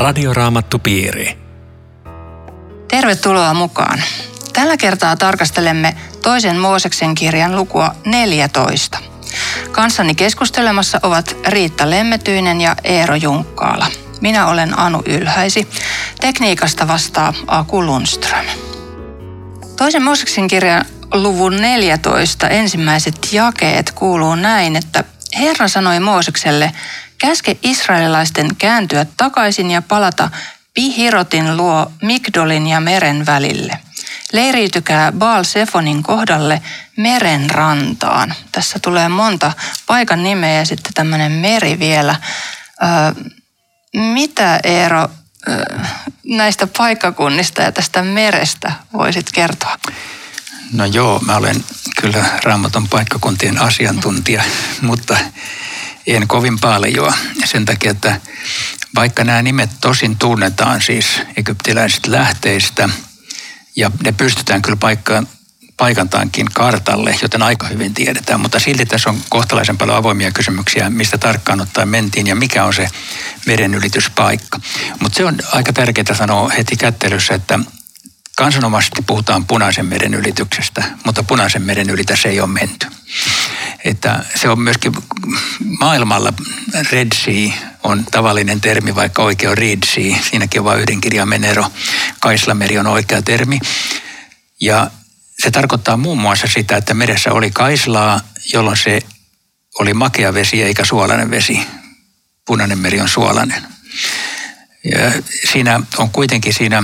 Radioraamattupiiri. Tervetuloa mukaan. Tällä kertaa tarkastelemme toisen Mooseksen kirjan lukua 14. Kanssani keskustelemassa ovat Riitta Lemmetyinen ja Eero Junkkaala. Minä olen Anu Ylhäisi. Tekniikasta vastaa Aku Lundström. Toisen Mooseksen kirjan luvun 14 ensimmäiset jakeet kuuluu näin, että Herra sanoi Moosekselle, käske israelilaisten kääntyä takaisin ja palata Pihirotin luo Migdolin ja meren välille. Leiriytykää Baal Sefonin kohdalle meren rantaan. Tässä tulee monta paikan nimeä ja sitten tämmöinen meri vielä. Öö, mitä Eero näistä paikkakunnista ja tästä merestä voisit kertoa? No joo, mä olen kyllä raamaton paikkakuntien asiantuntija, mutta en kovin paljon. Sen takia, että vaikka nämä nimet tosin tunnetaan siis egyptiläisistä lähteistä ja ne pystytään kyllä paikkaan, paikantaankin kartalle, joten aika hyvin tiedetään, mutta silti tässä on kohtalaisen paljon avoimia kysymyksiä, mistä tarkkaan ottaen mentiin ja mikä on se merenylityspaikka. Mutta se on aika tärkeää sanoa heti kättelyssä, että kansanomaisesti puhutaan punaisen meren ylityksestä, mutta punaisen meren ylitä se ei ole menty. Että se on myöskin maailmalla Red Sea on tavallinen termi, vaikka oikea on Red Sea. Siinäkin on vain yhden kirjaimen ero. Kaislameri on oikea termi. Ja se tarkoittaa muun muassa sitä, että meressä oli kaislaa, jolloin se oli makea vesi eikä suolainen vesi. Punainen meri on suolainen. Ja siinä on kuitenkin siinä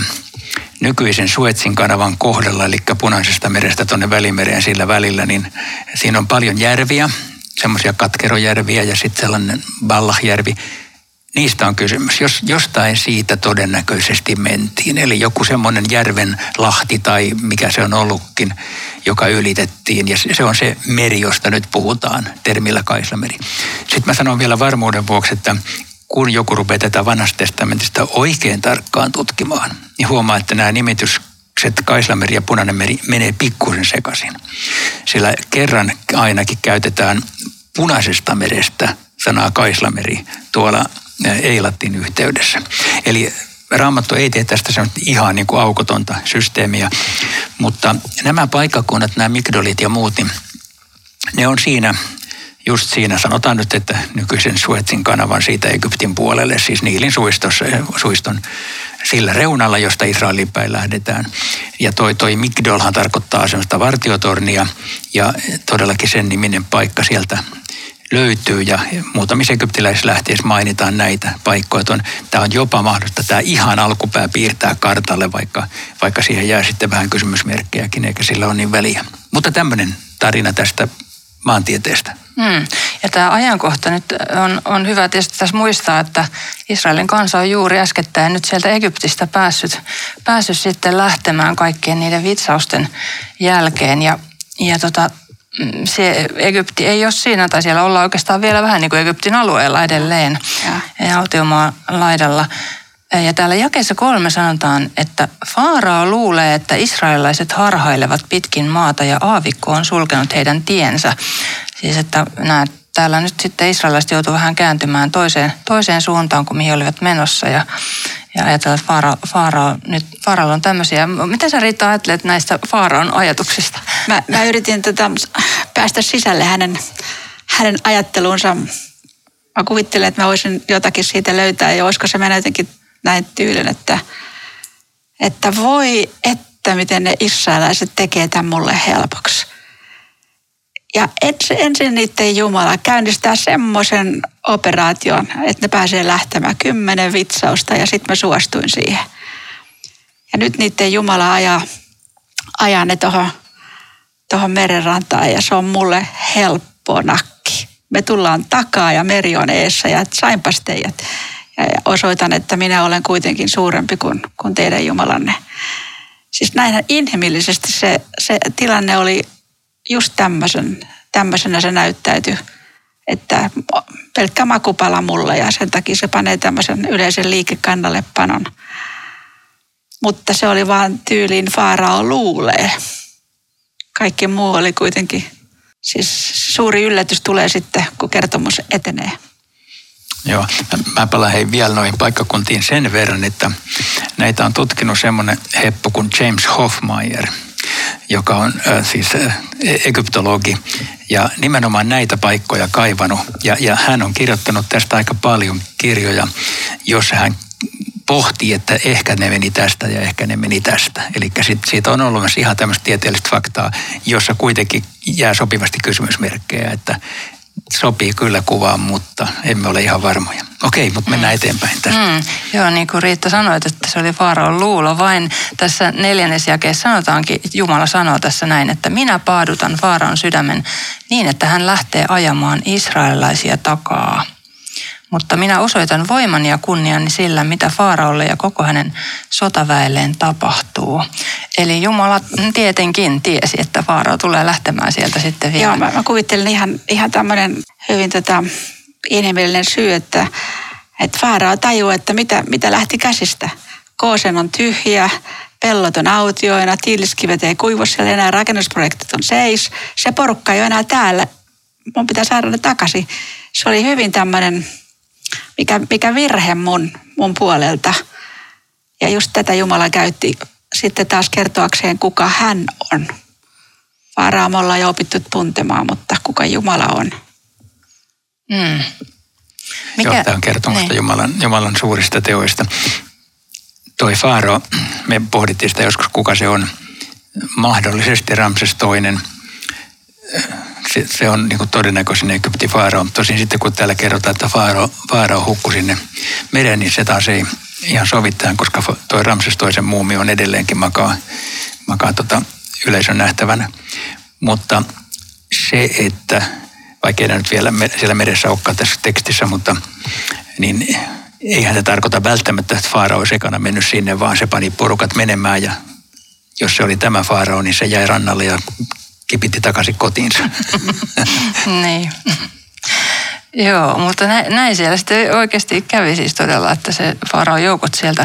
nykyisen Suetsin kanavan kohdalla, eli punaisesta merestä tuonne välimereen sillä välillä, niin siinä on paljon järviä, semmoisia katkerojärviä ja sitten sellainen Ballahjärvi. Niistä on kysymys. Jos jostain siitä todennäköisesti mentiin, eli joku semmoinen järven lahti tai mikä se on ollutkin, joka ylitettiin. Ja se on se meri, josta nyt puhutaan, termillä Kaislameri. Sitten mä sanon vielä varmuuden vuoksi, että kun joku rupeaa tätä vanhasta testamentista oikein tarkkaan tutkimaan, niin huomaa, että nämä nimitykset Kaislameri ja Punainen meri menee pikkusen sekaisin. Sillä kerran ainakin käytetään punaisesta merestä sanaa Kaislameri tuolla Eilatin yhteydessä. Eli Raamattu ei tee tästä ihan niin kuin aukotonta systeemiä, mutta nämä paikkakunnat, nämä Migdolit ja muut, niin ne on siinä just siinä sanotaan nyt, että nykyisen Suetsin kanavan siitä Egyptin puolelle, siis Niilin suistossa, suiston sillä reunalla, josta Israelin päin lähdetään. Ja toi, toi Migdolhan tarkoittaa semmoista vartiotornia ja todellakin sen niminen paikka sieltä löytyy ja muutamissa egyptiläislähteissä mainitaan näitä paikkoja. Tämä on jopa mahdollista tämä ihan alkupää piirtää kartalle, vaikka, vaikka siihen jää sitten vähän kysymysmerkkejäkin, eikä sillä ole niin väliä. Mutta tämmöinen tarina tästä maantieteestä. Hmm. Ja tämä ajankohta nyt on, on hyvä tietysti tässä muistaa, että Israelin kansa on juuri äskettäin nyt sieltä Egyptistä päässyt, päässyt sitten lähtemään kaikkien niiden vitsausten jälkeen. Ja, ja tota, mm, se Egypti ei ole siinä, tai siellä ollaan oikeastaan vielä vähän niin kuin Egyptin alueella edelleen, ja, ja autiomaan laidalla. Ja täällä jakeessa kolme sanotaan, että Faarao luulee, että israelilaiset harhailevat pitkin maata ja aavikko on sulkenut heidän tiensä. Siis että nämä, täällä nyt sitten israelilaiset joutuu vähän kääntymään toiseen, toiseen suuntaan kuin mihin olivat menossa ja, ja ajatellaan, että Faara, Faara, nyt, Faaralla on tämmöisiä. Miten sä Riitta ajattelet näistä Faaraon ajatuksista? Mä, mä yritin tota, päästä sisälle hänen, hänen ajatteluunsa. Mä kuvittelen, että mä voisin jotakin siitä löytää ja olisiko se mennä jotenkin näin tyylin, että, että voi että miten ne israelaiset tekee tämän mulle helpoksi. Ja ensin, ensin niiden Jumala käynnistää semmoisen operaation, että ne pääsee lähtemään kymmenen vitsausta ja sitten mä suostuin siihen. Ja nyt niiden Jumala ajaa, ajaa ne tuohon tohon merenrantaan ja se on mulle helppo nakki. Me tullaan takaa ja meri on eessä ja sainpas teidät ja osoitan, että minä olen kuitenkin suurempi kuin, kuin teidän Jumalanne. Siis näinhän inhimillisesti se, se tilanne oli just tämmöisen, tämmöisenä se näyttäytyi, että pelkkä makupala mulle ja sen takia se panee tämmöisen yleisen liikekannalle panon. Mutta se oli vaan tyyliin Faarao luulee. Kaikki muu oli kuitenkin, siis suuri yllätys tulee sitten, kun kertomus etenee. Joo, mä palaan hei vielä noihin paikkakuntiin sen verran, että näitä on tutkinut semmoinen heppu kuin James Hofmeier, joka on äh, siis äh, egyptologi ja nimenomaan näitä paikkoja kaivanut. Ja, ja hän on kirjoittanut tästä aika paljon kirjoja, jossa hän pohtii, että ehkä ne meni tästä ja ehkä ne meni tästä. Eli siitä on ollut myös ihan tämmöistä tieteellistä faktaa, jossa kuitenkin jää sopivasti kysymysmerkkejä, että sopii kyllä kuvaan, mutta emme ole ihan varmoja. Okei, mutta mennään mm. eteenpäin tästä. Mm, joo, niin kuin Riitta sanoit, että se oli Faaraon luulo. Vain tässä neljännesjakeessa sanotaankin, Jumala sanoo tässä näin, että minä paadutan Faaraon sydämen niin, että hän lähtee ajamaan israelilaisia takaa. Mutta minä osoitan voimani ja kunniani sillä, mitä Faaraolle ja koko hänen sotaväelleen tapahtuu. Eli Jumala tietenkin tiesi, että Faarao tulee lähtemään sieltä sitten vielä. Joo, mä, mä kuvittelen ihan, ihan tämmöinen hyvin tota, inhimillinen syy, että, että Faarao tajuu, että mitä, mitä lähti käsistä. Koosen on tyhjä, pellot on autioina, tiiliskivet ei kuivu siellä enää, rakennusprojektit on seis. Se porukka ei ole enää täällä. Mun pitää saada ne takaisin. Se oli hyvin tämmöinen mikä, mikä virhe mun, mun puolelta. Ja just tätä Jumala käytti sitten taas kertoakseen, kuka hän on. Faraamolla on jo opittu tuntemaan, mutta kuka Jumala on. Mm. Mikä? Joo, tämä on kertomusta niin. Jumalan, Jumalan suurista teoista. Toi Faaro, me pohdittiin sitä joskus, kuka se on. Mahdollisesti Ramses toinen – se, se on niin todennäköisin Egyptin faaro. Tosin sitten kun täällä kerrotaan, että faaro, faaro hukkui sinne mereen, niin se taas ei ihan sovittajan, koska tuo Ramses toisen muumi on edelleenkin makaa, makaa tota yleisön nähtävänä. Mutta se, että vaikka ei nyt vielä siellä meressä olekaan tässä tekstissä, mutta niin eihän se tarkoita välttämättä, että Faarao olisi ekana mennyt sinne, vaan se pani porukat menemään ja jos se oli tämä Faarao, niin se jäi rannalle ja kipitti takaisin kotiinsa. niin. Joo, mutta näin, siellä sitten oikeasti kävi siis todella, että se Faaraon joukot sieltä,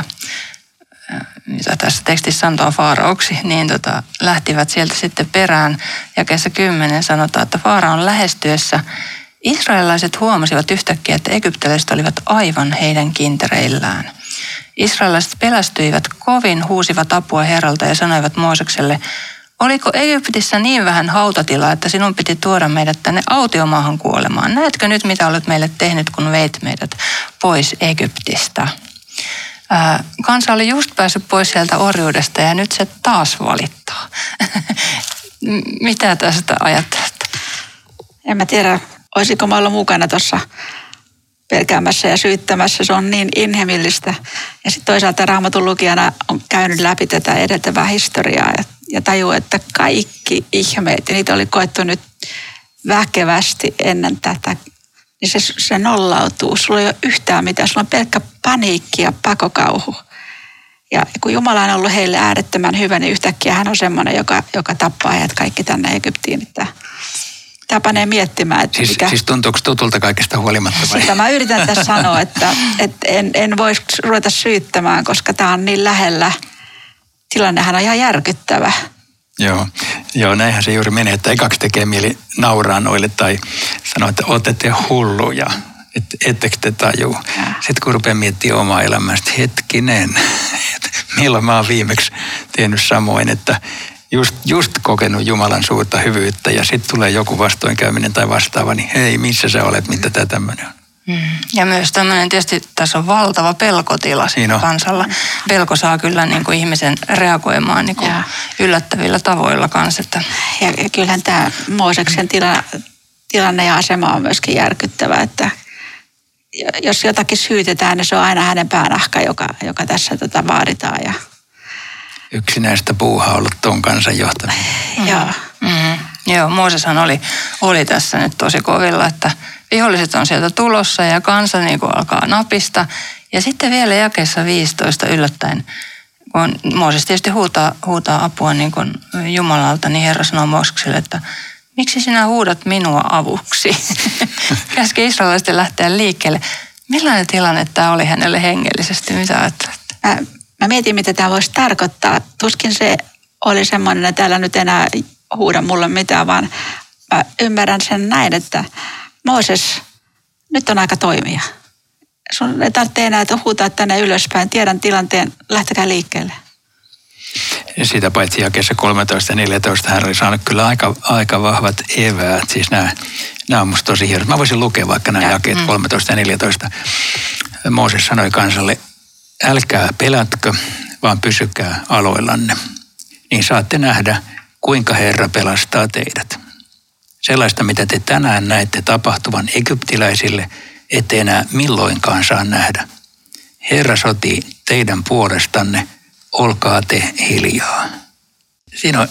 äh, mitä tässä tekstissä sanotaan Faaraoksi, niin tota, lähtivät sieltä sitten perään. Ja kesä kymmenen sanotaan, että Faaraon lähestyessä israelilaiset huomasivat yhtäkkiä, että egyptiläiset olivat aivan heidän kintereillään. Israelilaiset pelästyivät kovin, huusivat apua Herralta ja sanoivat Moosekselle, Oliko Egyptissä niin vähän hautatilaa, että sinun piti tuoda meidät tänne autiomaahan kuolemaan? Näetkö nyt, mitä olet meille tehnyt, kun veit meidät pois Egyptistä? Kansa oli just päässyt pois sieltä orjuudesta ja nyt se taas valittaa. mitä tästä ajattelet? En mä tiedä, olisiko mä ollut mukana tuossa pelkäämässä ja syyttämässä. Se on niin inhimillistä. Ja sitten toisaalta raamatun lukijana on käynyt läpi tätä edeltävää historiaa ja, ja tajuu, että kaikki ihmeet, ja niitä oli koettu nyt väkevästi ennen tätä, niin se, se nollautuu. Sulla ei ole yhtään mitään, sulla on pelkkä paniikki ja pakokauhu. Ja kun Jumala on ollut heille äärettömän hyvä, niin yhtäkkiä hän on semmoinen, joka, joka tappaa heidät kaikki tänne Egyptiin. Että tämä panee miettimään. Että siis, mikä... siis tuntuuko tutulta kaikesta huolimatta vai? Sitä mä yritän tässä sanoa, että, että en, en voisi ruveta syyttämään, koska tämä on niin lähellä. Tilannehan on ihan järkyttävä. Joo, joo näinhän se juuri menee, että ekaksi tekee mieli nauraa noille tai sanoa, että olette hulluja, et, ettekö te tajuu. Sitten kun rupeaa miettimään omaa elämästä, hetkinen, että milloin mä oon viimeksi tehnyt samoin, että just, just kokenut Jumalan suurta hyvyyttä ja sitten tulee joku vastoinkäyminen tai vastaava, niin hei, missä sä olet, mitä tämä tämmöinen on. Mm. Ja myös tämmöinen, tietysti tässä on valtava pelkotila niin kansalla. Pelko saa kyllä niin kuin ihmisen reagoimaan niin kuin yllättävillä tavoilla kanssa. Että... Ja, ja kyllähän tämä Mooseksen tila, tilanne ja asema on myöskin järkyttävä, että jos jotakin syytetään, niin se on aina hänen päänahka, joka, joka tässä tota vaaditaan. Ja yksinäistä puuhaa ollut tuon kansan johtaminen. Mm. Joo. Mm-hmm. Joo, Mooseshan oli, oli tässä nyt tosi kovilla, että viholliset on sieltä tulossa ja kansa niin kuin alkaa napista. Ja sitten vielä jakeessa 15 yllättäen, kun Mooses tietysti huutaa, huutaa apua niin kuin Jumalalta, niin Herra sanoo Moosekselle, että miksi sinä huudat minua avuksi? Käski israelaisten lähteä liikkeelle. Millainen tilanne tämä oli hänelle hengellisesti? Mitä ajattelet? Äh, Mä mietin, mitä tämä voisi tarkoittaa. Tuskin se oli semmoinen, että täällä nyt enää huuda mulle mitään, vaan mä ymmärrän sen näin, että Mooses, nyt on aika toimia. sun ei tarvitse enää huutaa tänne ylöspäin. Tiedän tilanteen, lähtekää liikkeelle. Sitä paitsi jakeessa 13 ja 14 hän oli saanut kyllä aika, aika vahvat eväät. Siis nämä, nämä on musta tosi hienot. Mä voisin lukea vaikka nämä ja, jakeet mm. 13 ja 14. Mooses sanoi kansalle, älkää pelätkö, vaan pysykää aloillanne. Niin saatte nähdä, kuinka Herra pelastaa teidät. Sellaista, mitä te tänään näette tapahtuvan egyptiläisille, ette enää milloinkaan saa nähdä. Herra sotii teidän puolestanne, olkaa te hiljaa. Siinä on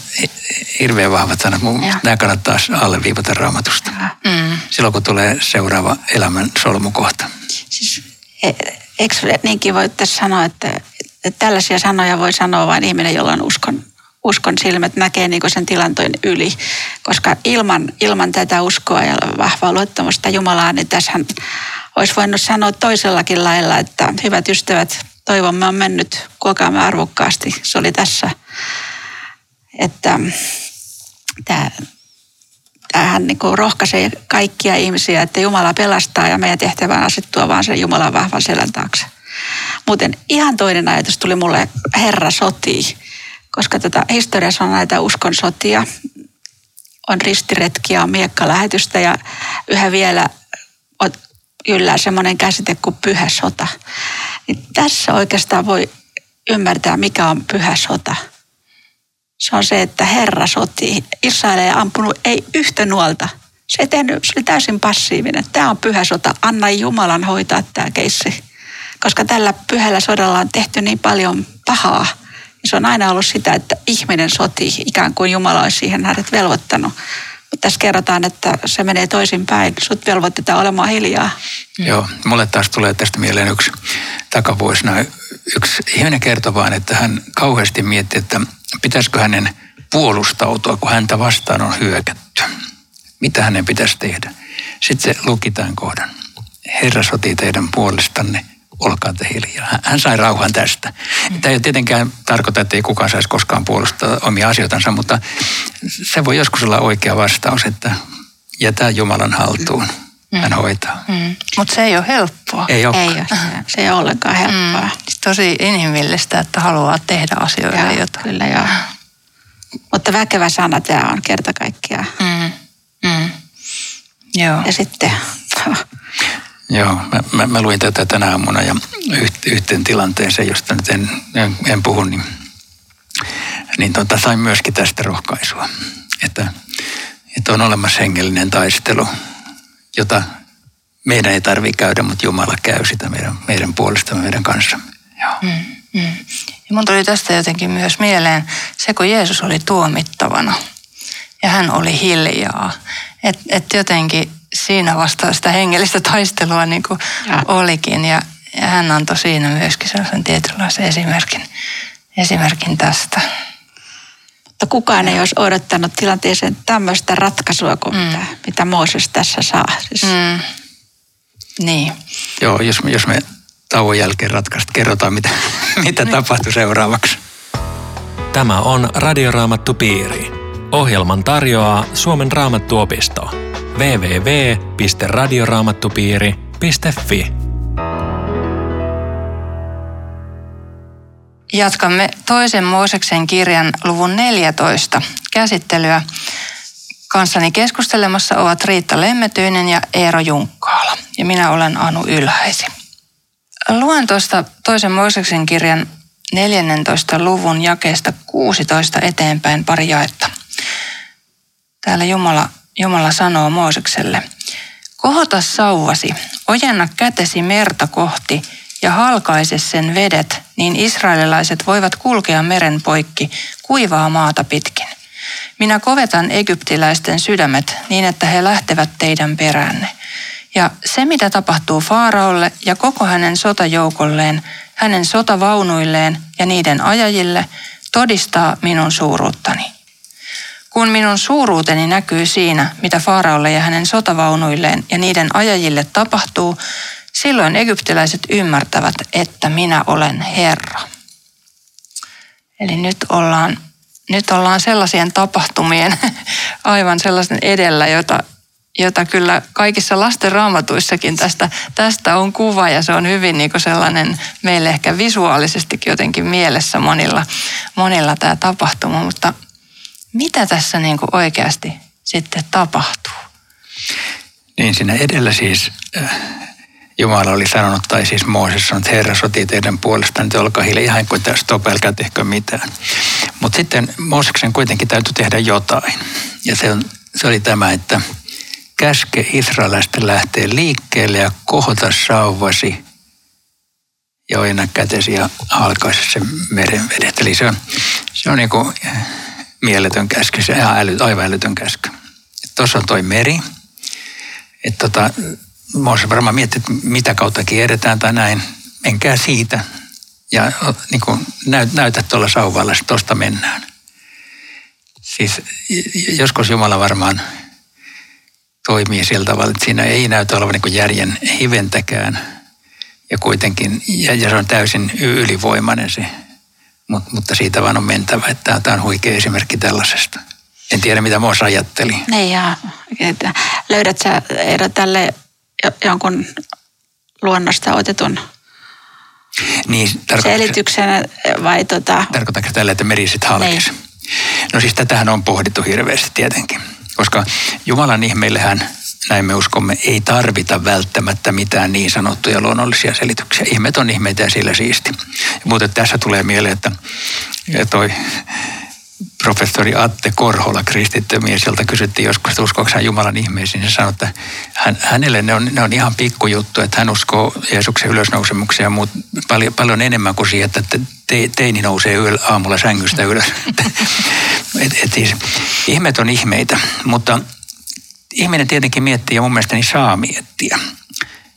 hirveän vahvat sanat. Nämä kannattaa alleviivata raamatusta. Mm. Silloin kun tulee seuraava elämän solmukohta. Siis, e, eikö niinkin voi tässä sanoa, että, että tällaisia sanoja voi sanoa vain ihminen, jolla on uskon uskon silmät näkee niin sen tilanteen yli. Koska ilman, ilman tätä uskoa ja vahvaa luottamusta Jumalaan, niin tässähän olisi voinut sanoa toisellakin lailla, että hyvät ystävät, toivomme on mennyt, kuokaamme arvokkaasti. Se oli tässä, että tämä, tämähän niin kuin rohkaisee kaikkia ihmisiä, että Jumala pelastaa ja meidän tehtävä on asettua vaan sen Jumalan vahvan selän taakse. Muuten ihan toinen ajatus tuli mulle, Herra sotii koska tätä historiassa on näitä uskon sotia, on ristiretkiä, on miekkalähetystä ja yhä vielä yllää semmoinen käsite kuin pyhä sota. Niin tässä oikeastaan voi ymmärtää, mikä on pyhä sota. Se on se, että Herra sotii. Israel ei ampunut ei yhtä nuolta. Se, ei tehnyt, se oli täysin passiivinen. Tämä on pyhä sota. Anna Jumalan hoitaa tämä keissi. Koska tällä pyhällä sodalla on tehty niin paljon pahaa se on aina ollut sitä, että ihminen sotii, ikään kuin Jumala olisi siihen hänet velvoittanut. Tässä kerrotaan, että se menee toisinpäin. Sut velvoitetaan olemaan hiljaa. Joo, mulle taas tulee tästä mieleen yksi takavuosina. Yksi ihminen kertoi vaan, että hän kauheasti mietti, että pitäisikö hänen puolustautua, kun häntä vastaan on hyökätty. Mitä hänen pitäisi tehdä? Sitten se luki tämän kohdan. Herra sotii teidän puolestanne olkaa te hiljaa. Hän sai rauhan tästä. Tämä ei tietenkään tarkoita, että ei kukaan saisi koskaan puolustaa omia asioitansa, mutta se voi joskus olla oikea vastaus, että jätä Jumalan haltuun. Mm. Hän hoitaa. Mm. Mutta se ei ole helppoa. Ei, ole. ei ole. Se ei ole ollenkaan helppoa. Mm. Tosi inhimillistä, että haluaa tehdä asioille ja, jotain. Kyllä joo. Mutta väkevä sana tämä on kerta kaikkiaan. Mm. Mm. Joo. Ja sitten Joo, mä, mä, mä luin tätä tänä aamuna ja yhteen tilanteeseen, josta nyt en, en, en puhu, niin, niin tota, sain myöskin tästä rohkaisua. Että, että on olemassa hengellinen taistelu, jota meidän ei tarvitse käydä, mutta Jumala käy sitä meidän, meidän puolestamme, meidän kanssamme. Joo. Mm, mm. Ja mun tuli tästä jotenkin myös mieleen se, kun Jeesus oli tuomittavana ja hän oli hiljaa. Että et jotenkin siinä vasta sitä hengellistä taistelua niin kuin ja. olikin. Ja, ja hän antoi siinä myöskin sellaisen tietynlaisen esimerkin, esimerkin tästä. Mutta kukaan ei olisi odottanut tilanteeseen tämmöistä ratkaisua kuin mm. mitä, mitä Mooses tässä saa. Siis. Mm. Niin. Joo, jos, jos me tauon jälkeen ratkaista, kerrotaan mitä, mitä niin. tapahtui seuraavaksi. Tämä on Radioraamattu Piiri. Ohjelman tarjoaa Suomen raamattuopisto www.radioraamattupiiri.fi. Jatkamme toisen Mooseksen kirjan luvun 14 käsittelyä. Kanssani keskustelemassa ovat Riitta Lemmetyinen ja Eero Junkkaala. Ja minä olen Anu Ylhäisi. Luen tuosta toisen Mooseksen kirjan 14. luvun jakeesta 16 eteenpäin pari jaetta. Täällä Jumala Jumala sanoo Moosekselle, kohota sauvasi, ojenna kätesi merta kohti ja halkaise sen vedet, niin israelilaiset voivat kulkea meren poikki kuivaa maata pitkin. Minä kovetan egyptiläisten sydämet niin, että he lähtevät teidän peränne. Ja se, mitä tapahtuu Faaraolle ja koko hänen sotajoukolleen, hänen sotavaunuilleen ja niiden ajajille, todistaa minun suuruuttani. Kun minun suuruuteni näkyy siinä, mitä Faaraolle ja hänen sotavaunuilleen ja niiden ajajille tapahtuu, silloin egyptiläiset ymmärtävät, että minä olen Herra. Eli nyt ollaan, nyt ollaan sellaisien tapahtumien aivan sellaisen edellä, jota jota kyllä kaikissa lasten raamatuissakin tästä, tästä on kuva ja se on hyvin niin sellainen meille ehkä visuaalisestikin jotenkin mielessä monilla, monilla tämä tapahtuma, mutta mitä tässä niin kuin oikeasti sitten tapahtuu? Niin siinä edellä siis äh, Jumala oli sanonut, tai siis Mooses sanonut, että Herra sotii teidän puolestaan, että olkaa hiljaa ihan kuin tästä stop, älkää tehkö mitään. Mutta sitten Mooseksen kuitenkin täytyy tehdä jotain. Ja se, on, se oli tämä, että käske Israelista lähtee liikkeelle ja kohota sauvasi ja ojenna kätesi ja halkaise sen meren vedet. Eli se on, se on niin kuin mieletön käsky, se on äly, aivan älytön käsky. Tuossa on toi meri. Että tota, Mooses varmaan miettii, että mitä kautta kierretään tai näin. Menkää siitä ja niin kuin näyt, näytä tuolla sauvalla, että tuosta mennään. Siis joskus Jumala varmaan toimii sillä tavalla, että siinä ei näytä olevan niin järjen hiventäkään. Ja kuitenkin, ja, ja se on täysin ylivoimainen se, Mut, mutta siitä vaan on mentävä, että tämä on huikea esimerkki tällaisesta. En tiedä, mitä Moos ajatteli. Niin ja, löydät sä Eero tälle jonkun luonnosta otetun niin, selityksen vai tota... Tarkoitatko tällä, että meri sitten halkesi? Niin. No siis tätähän on pohdittu hirveästi tietenkin, koska Jumalan ihmeillähän näin me uskomme, ei tarvita välttämättä mitään niin sanottuja luonnollisia selityksiä. Ihmet on ihmeitä ja sillä siisti. Mutta tässä tulee mieleen, että toi professori Atte Korhola, kristitty mies, jolta kysyttiin joskus, että uskoako hän Jumalan ihmeisiin. Se sanoi, että hän, hänelle ne on, ne on ihan pikkujuttu, että hän uskoo Jeesuksen ylösnousemuksia ja muut paljon, paljon enemmän kuin siihen, että te, teini nousee yl, aamulla sängystä ylös. et, et siis, ihmeet on ihmeitä, mutta ihminen tietenkin miettii ja mun mielestäni saa miettiä.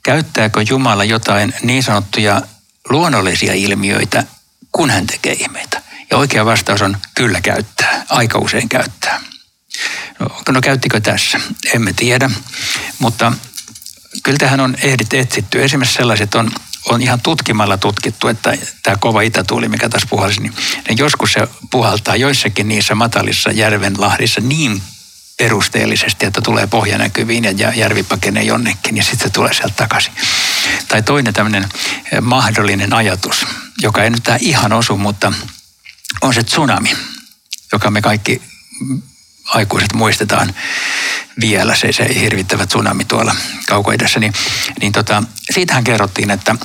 Käyttääkö Jumala jotain niin sanottuja luonnollisia ilmiöitä, kun hän tekee ihmeitä? Ja oikea vastaus on kyllä käyttää, aika usein käyttää. No, no käyttikö tässä? Emme tiedä, mutta kyllä tähän on ehdit etsitty. Esimerkiksi sellaiset on, on ihan tutkimalla tutkittu, että tämä kova itätuuli, mikä tässä puhalsi, niin, niin joskus se puhaltaa joissakin niissä matalissa järvenlahdissa niin perusteellisesti, että tulee pohja näkyviin ja järvi pakenee jonnekin ja sitten se tulee sieltä takaisin. Tai toinen tämmöinen eh, mahdollinen ajatus, joka ei nyt ihan osu, mutta on se tsunami, joka me kaikki aikuiset muistetaan vielä, se, se hirvittävä tsunami tuolla kaukoidessa, niin, niin tota, siitähän kerrottiin, että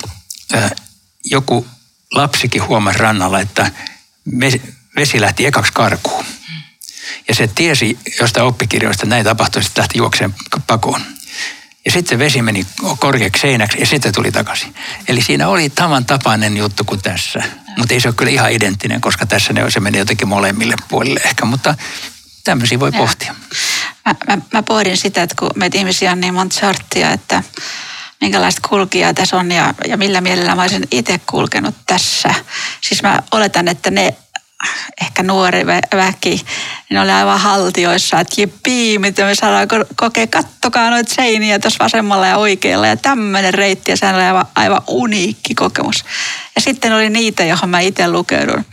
ö, joku lapsikin huomasi rannalla, että vesi lähti ekaksi karkuun. Ja se tiesi jostain oppikirjoista, että näin tapahtui, että lähti juokseen pakoon. Ja sitten se vesi meni korkeaksi seinäksi ja sitten tuli takaisin. Eli siinä oli tavan tapainen juttu kuin tässä. Mutta ei se ole kyllä ihan identtinen, koska tässä ne, se meni jotenkin molemmille puolille ehkä. Mutta tämmöisiä voi ja. pohtia. Mä, mä, mä pohdin sitä, että kun meitä ihmisiä on niin monta sorttia, että minkälaista kulkijaa tässä on ja, ja millä mielellä mä olisin itse kulkenut tässä. Siis mä oletan, että ne ehkä nuori väki, niin oli aivan haltioissa, että jippii, mitä me saadaan kokea, kattokaa noita seiniä tuossa vasemmalla ja oikealla ja tämmöinen reitti ja se oli aivan, aivan uniikki kokemus. Ja sitten oli niitä, johon mä itse lukeudun.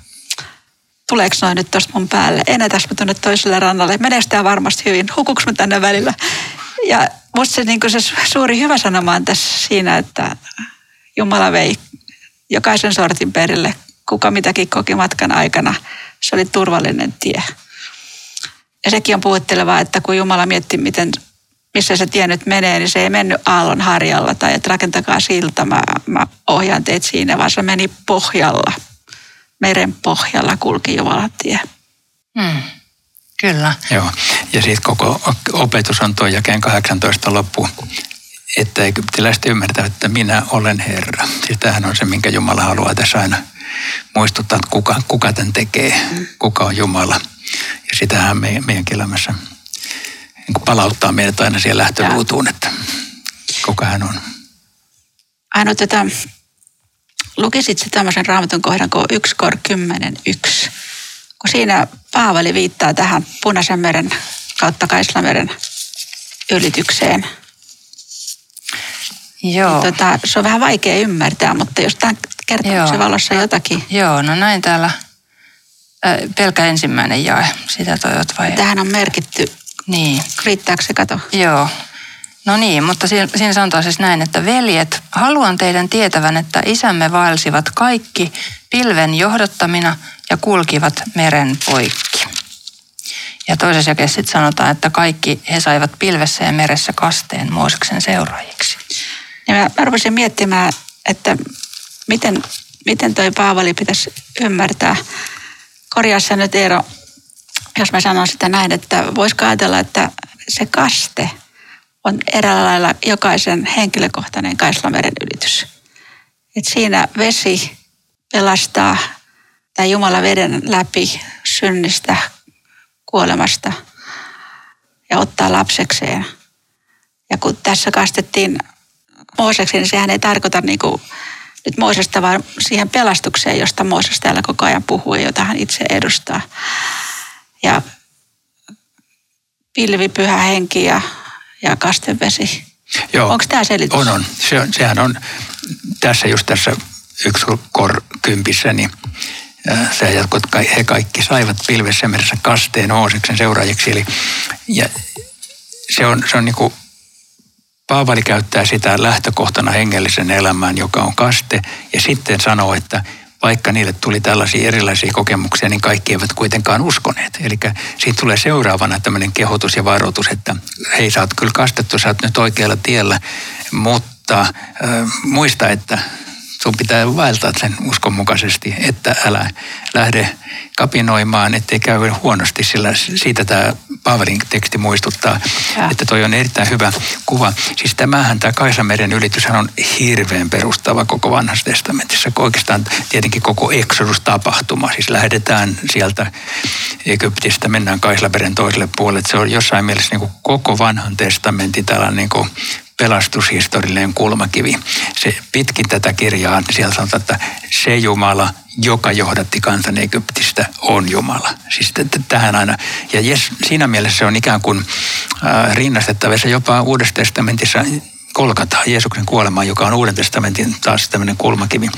Tuleeko noin nyt tuosta mun päälle? Enätäs mä tuonne toiselle rannalle? Meneekö varmasti hyvin? Hukuks mä tänne välillä? Ja musta se, niin se suuri hyvä sanoma on tässä siinä, että Jumala vei jokaisen sortin perille kuka mitäkin koki matkan aikana. Se oli turvallinen tie. Ja sekin on puhuttelevaa, että kun Jumala mietti, miten, missä se tie nyt menee, niin se ei mennyt aallon harjalla tai että rakentakaa silta, mä, mä ohjaan teet siinä, vaan se meni pohjalla. Meren pohjalla kulki Jumalan tie. Hmm. Kyllä. Joo, ja sitten koko opetus on tuo jakeen 18 loppu, että egyptiläiset ymmärtävät, että minä olen Herra. Siis tämähän on se, minkä Jumala haluaa tässä aina muistuttaa, että kuka, kuka tämän tekee, kuka on Jumala. Ja sitähän me, meidänkin elämässä niin palauttaa meidät aina siihen lähtöruutuun, että kuka hän on. Aino, tätä, lukisit se tämmöisen raamatun kohdan kuin 1 kor 10, 1. Kun siinä Paavali viittaa tähän Punaisen meren kautta Kaislameren ylitykseen. Joo. Niin tota, se on vähän vaikea ymmärtää, mutta jos tämän kertomuksen Joo. valossa jotakin. Joo, no näin täällä pelkä ensimmäinen jae, sitä toivot vai? Tähän on merkitty. Niin. Riittääkö se kato? Joo. No niin, mutta siinä sanotaan siis näin, että veljet, haluan teidän tietävän, että isämme vaelsivat kaikki pilven johdattamina ja kulkivat meren poikki. Ja toisessa jakeessa sitten sanotaan, että kaikki he saivat pilvessä ja meressä kasteen Mooseksen seuraajiksi. Ja mä, mä rupesin miettimään, että miten, miten toi Paavali pitäisi ymmärtää. Korjaassa nyt Eero, jos mä sanon sitä näin, että voisiko ajatella, että se kaste on eräällä lailla jokaisen henkilökohtainen Kaislameren ylitys. Et siinä vesi pelastaa tai Jumala veden läpi synnistä, kuolemasta ja ottaa lapsekseen. Ja kun tässä kastettiin Mooseksi, niin sehän ei tarkoita niin kuin nyt Moosesta, vaan siihen pelastukseen, josta Mooses täällä koko ajan puhuu ja jota hän itse edustaa. Ja pilvi, pyhä henki ja, ja kastevesi. Joo, Onko tämä selitys? On, on. Se, on. Sehän on tässä just tässä yksi kor kympissä, niin se, jotka he kaikki saivat pilvessä meressä kasteen Ooseksen seuraajiksi. Eli, ja se on, se on niin kuin Paavali käyttää sitä lähtökohtana hengellisen elämään, joka on kaste, ja sitten sanoo, että vaikka niille tuli tällaisia erilaisia kokemuksia, niin kaikki eivät kuitenkaan uskoneet. Eli siitä tulee seuraavana tämmöinen kehotus ja varoitus, että hei, sä oot kyllä kastettu, sä oot nyt oikealla tiellä, mutta äh, muista, että sun pitää vaeltaa sen uskon mukaisesti, että älä lähde kapinoimaan, ettei käy huonosti, sillä siitä tämä Paavalin teksti muistuttaa, ja. että toi on erittäin hyvä kuva. Siis tämähän, tämä Kaisameren ylityshän on hirveän perustava koko vanhassa testamentissa. Oikeastaan tietenkin koko Exodus-tapahtuma. Siis lähdetään sieltä Egyptistä, mennään Kaisameren toiselle puolelle. Se on jossain mielessä niin kuin koko vanhan testamentin tällainen niin kuin pelastushistoriallinen kulmakivi. Se pitkin tätä kirjaa, niin siellä sanotaan, että se Jumala, joka johdatti kansan Egyptistä, on Jumala. Siis tähän aina. Ja yes, siinä mielessä se on ikään kuin äh, rinnastettava. Se jopa Uudessa testamentissa kolkataan Jeesuksen kuolemaan, joka on Uuden testamentin taas tämmöinen kulmakivi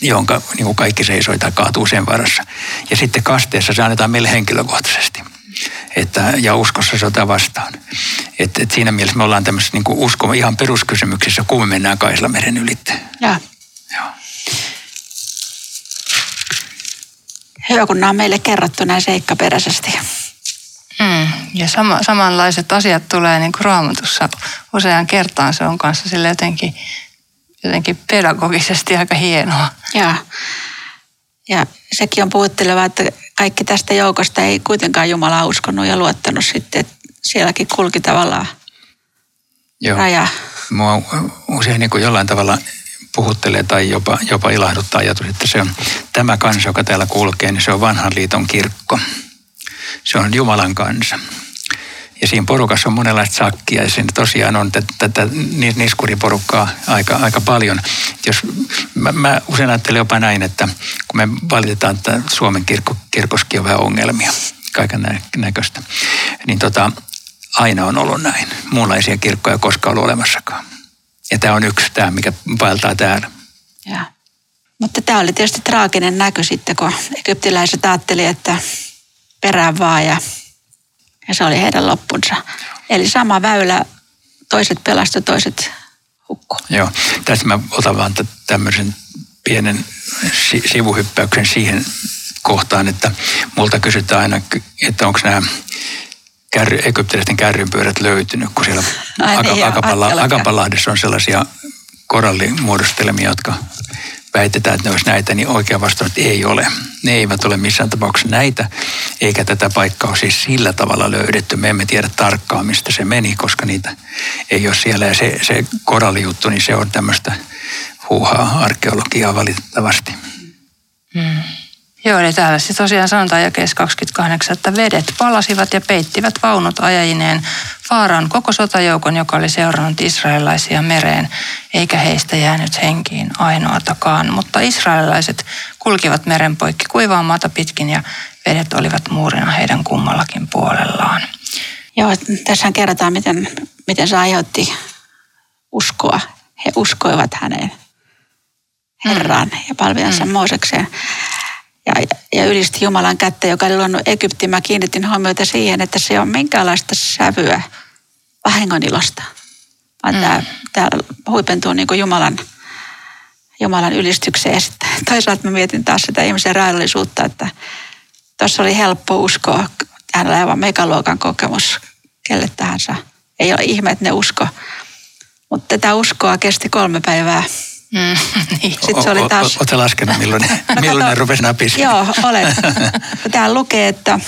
jonka niin kuin kaikki seisoi tai kaatuu sen varassa. Ja sitten kasteessa se annetaan meille henkilökohtaisesti että, ja uskossa sota vastaan. Et, et siinä mielessä me ollaan tämmöisessä niin usko ihan peruskysymyksissä, kun me mennään Kaislameren ylitte. Ja. Hyvä, kun nämä on meille kerrottu näin seikkaperäisesti. Mm, ja sama, samanlaiset asiat tulee niin kuin raamatussa useaan kertaan. Se on kanssa sille jotenkin, jotenkin pedagogisesti aika hienoa. Ja, ja sekin on puhutteleva, että kaikki tästä joukosta ei kuitenkaan Jumala uskonut ja luottanut sitten, että sielläkin kulki tavallaan Joo. raja. Mua usein niin kuin jollain tavalla puhuttelee tai jopa, jopa ilahduttaa ajatus, että se on tämä kansa, joka täällä kulkee, niin se on vanhan liiton kirkko. Se on Jumalan kansa. Ja siinä porukassa on monenlaista sakkia ja siinä tosiaan on tätä niskuriporukkaa aika, aika paljon. Jos, mä, mä usein ajattelen jopa näin, että kun me valitetaan, että Suomen kirkko, kirkoskin on vähän ongelmia, kaiken näköistä, niin tota, aina on ollut näin. Muunlaisia kirkkoja ei koskaan ollut olemassakaan. Ja tämä on yksi tämä, mikä vaeltaa täällä. Ja. Mutta tämä oli tietysti traaginen näky sitten, kun egyptiläiset ajattelivat, että perään vaan ja ja se oli heidän loppunsa. Eli sama väylä, toiset pelastu, toiset hukku. Joo, tässä mä otan vaan tämmöisen pienen sivuhyppäyksen siihen kohtaan, että multa kysytään aina, että onko nämä kärry, egyptiläisten kärrynpyörät löytynyt, kun siellä niin, Akapalahdessa on sellaisia korallimuodostelmia, jotka väitetään, että ne olisi näitä, niin oikea vastaus ei ole. Ne eivät ole missään tapauksessa näitä, eikä tätä paikkaa ole siis sillä tavalla löydetty. Me emme tiedä tarkkaan, mistä se meni, koska niitä ei ole siellä. Ja se, se korallijuttu, niin se on tämmöistä huuhaa arkeologiaa valitettavasti. Hmm. Joo, eli täällä siis tosiaan sanotaan jakeessa 28, että vedet palasivat ja peittivät vaunut ajajineen Faaran koko sotajoukon, joka oli seurannut israelilaisia mereen, eikä heistä jäänyt henkiin ainoatakaan. Mutta israelilaiset kulkivat meren poikki kuivaa maata pitkin ja vedet olivat muurina heidän kummallakin puolellaan. Joo, tässä kerrotaan, miten, miten se aiheutti uskoa. He uskoivat häneen Herraan mm. ja palvelijansa mm. Moosekseen ja, ja ylisti Jumalan kättä, joka oli luonut Egyptin. Mä kiinnitin huomiota siihen, että se on minkälaista sävyä vahingonilosta. vaan mm. tämä, tämä huipentuu niin kuin Jumalan, Jumalan ylistykseen. Sitten toisaalta mä mietin taas sitä ihmisen raadollisuutta, että tuossa oli helppo uskoa, hänellä oli aivan megaluokan kokemus kelle tahansa. Ei ole ihme, että ne usko. Mutta tätä uskoa kesti kolme päivää. Mm, niin. Sitten se oli taas... Oletko laskenut, milloin, milloin ne rupesi napisi? Joo, olen. Täällä lukee, että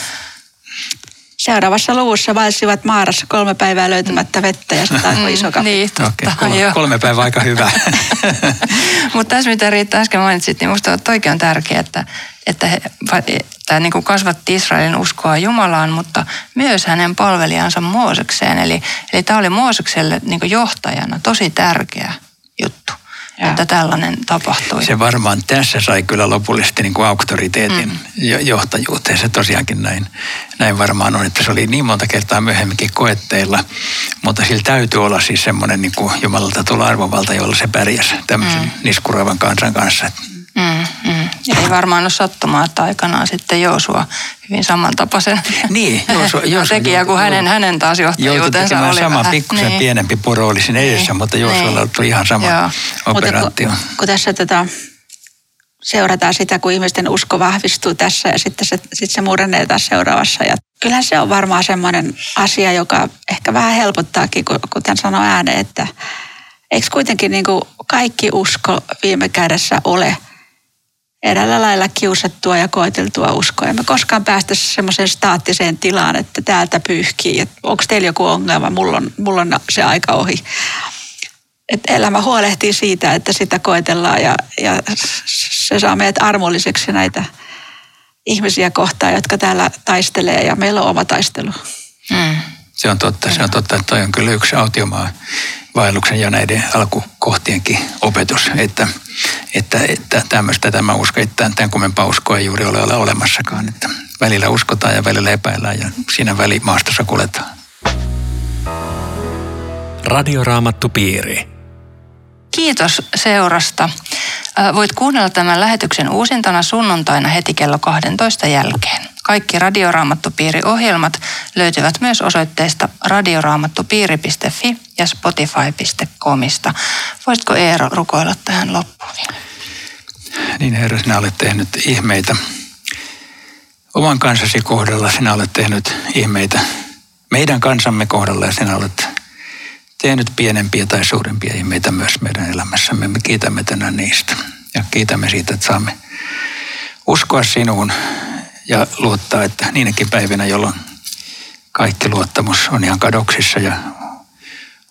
seuraavassa luvussa valsivat Maarassa kolme päivää löytämättä vettä ja sitä on iso kapi. Niin, totta. Okei, kolme, kolme päivää aika hyvä. Mutta tässä mitä Riitta äsken mainitsit, niin minusta toikin on tärkeää, että, että he, tämä niin kuin kasvatti Israelin uskoa Jumalaan, mutta myös hänen palvelijansa Moosekseen. Eli, eli tämä oli Moosekselle niin kuin johtajana tosi tärkeä juttu ja. että tällainen tapahtui. Se varmaan tässä sai kyllä lopullisesti niin kuin auktoriteetin mm. johtajuuteen. Se tosiaankin näin, näin varmaan on, että se oli niin monta kertaa myöhemminkin koetteilla, mutta sillä täytyy olla siis semmoinen niin kuin Jumalalta tulla arvovalta, jolla se pärjäsi tämmöisen mm. niskuroivan kansan kanssa. Ei varmaan ole sattumaa, että aikanaan sitten Joosua hyvin samantapaisen niin, Joosua, Joosua, tekijä kuin hänen, hänen taas johtajuutensa oli sama vähän. pikkusen niin. pienempi puro oli siinä edessä, niin. mutta Joosualla niin. tuli ihan sama Joo. operaatio. Mutta kun, kun tässä tätä seurataan sitä, kun ihmisten usko vahvistuu tässä ja sitten se, sitten se murenee taas seuraavassa. Ja kyllähän se on varmaan semmoinen asia, joka ehkä vähän helpottaakin, kuten sanoi ääneen, että eikö kuitenkin niin kuin kaikki usko viime kädessä ole – eräällä lailla kiusattua ja koeteltua uskoa. Emme koskaan päästä semmoiseen staattiseen tilaan, että täältä pyyhkii. Onko teillä joku ongelma? Mulla on, mulla on se aika ohi. Et elämä huolehtii siitä, että sitä koetellaan ja, ja se saa meidät armolliseksi näitä ihmisiä kohtaan, jotka täällä taistelee ja meillä on oma taistelu. Mm. Se on totta, se on totta, että toi on kyllä yksi autiomaa vaelluksen ja näiden alkukohtienkin opetus, että, että, että tämmöistä tämä usko, että tämän kummempaa uskoa ei juuri ole, ole olemassakaan, että välillä uskotaan ja välillä epäillään ja siinä välimaastossa kuljetaan. Radioraamattupiiri. Kiitos seurasta. Voit kuunnella tämän lähetyksen uusintana sunnuntaina heti kello 12 jälkeen. Kaikki Radioraamattupiiri-ohjelmat löytyvät myös osoitteesta radioraamattupiiri.fi ja spotify.comista. Voisitko Eero rukoilla tähän loppuun Niin Herra, sinä olet tehnyt ihmeitä. Oman kansasi kohdalla sinä olet tehnyt ihmeitä. Meidän kansamme kohdalla ja sinä olet tehnyt pienempiä tai suurempia ihmeitä myös meidän elämässämme. Me kiitämme tänään niistä ja kiitämme siitä, että saamme uskoa sinuun ja luottaa, että niinkin päivinä, jolloin kaikki luottamus on ihan kadoksissa ja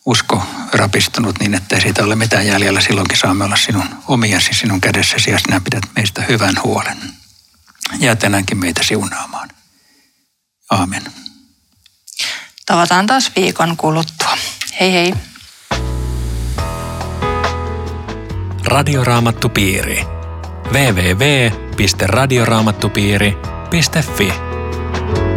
usko rapistunut niin, että ei siitä ole mitään jäljellä. Silloinkin saamme olla sinun omiasi sinun kädessäsi ja sinä pidät meistä hyvän huolen. Ja tänäänkin meitä siunaamaan. Aamen. Tavataan taas viikon kuluttua. Hei hei. Radioraamattupiiri. Yle.fi.